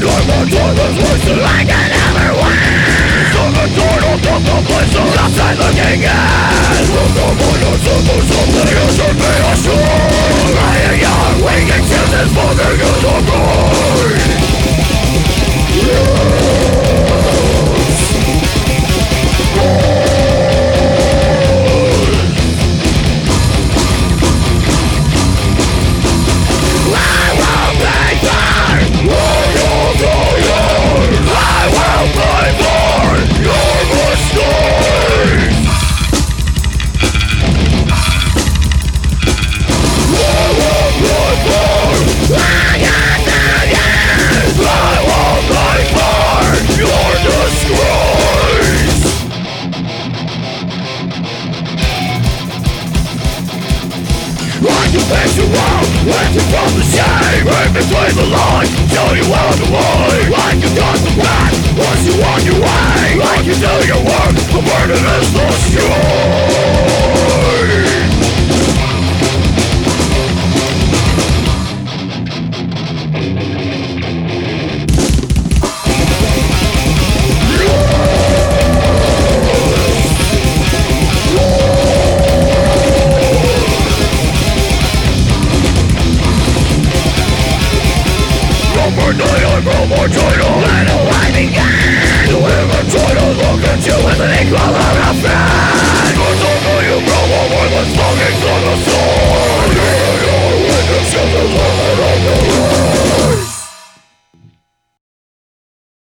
normal I can looking in As you are, waiting for the shade Remove or join all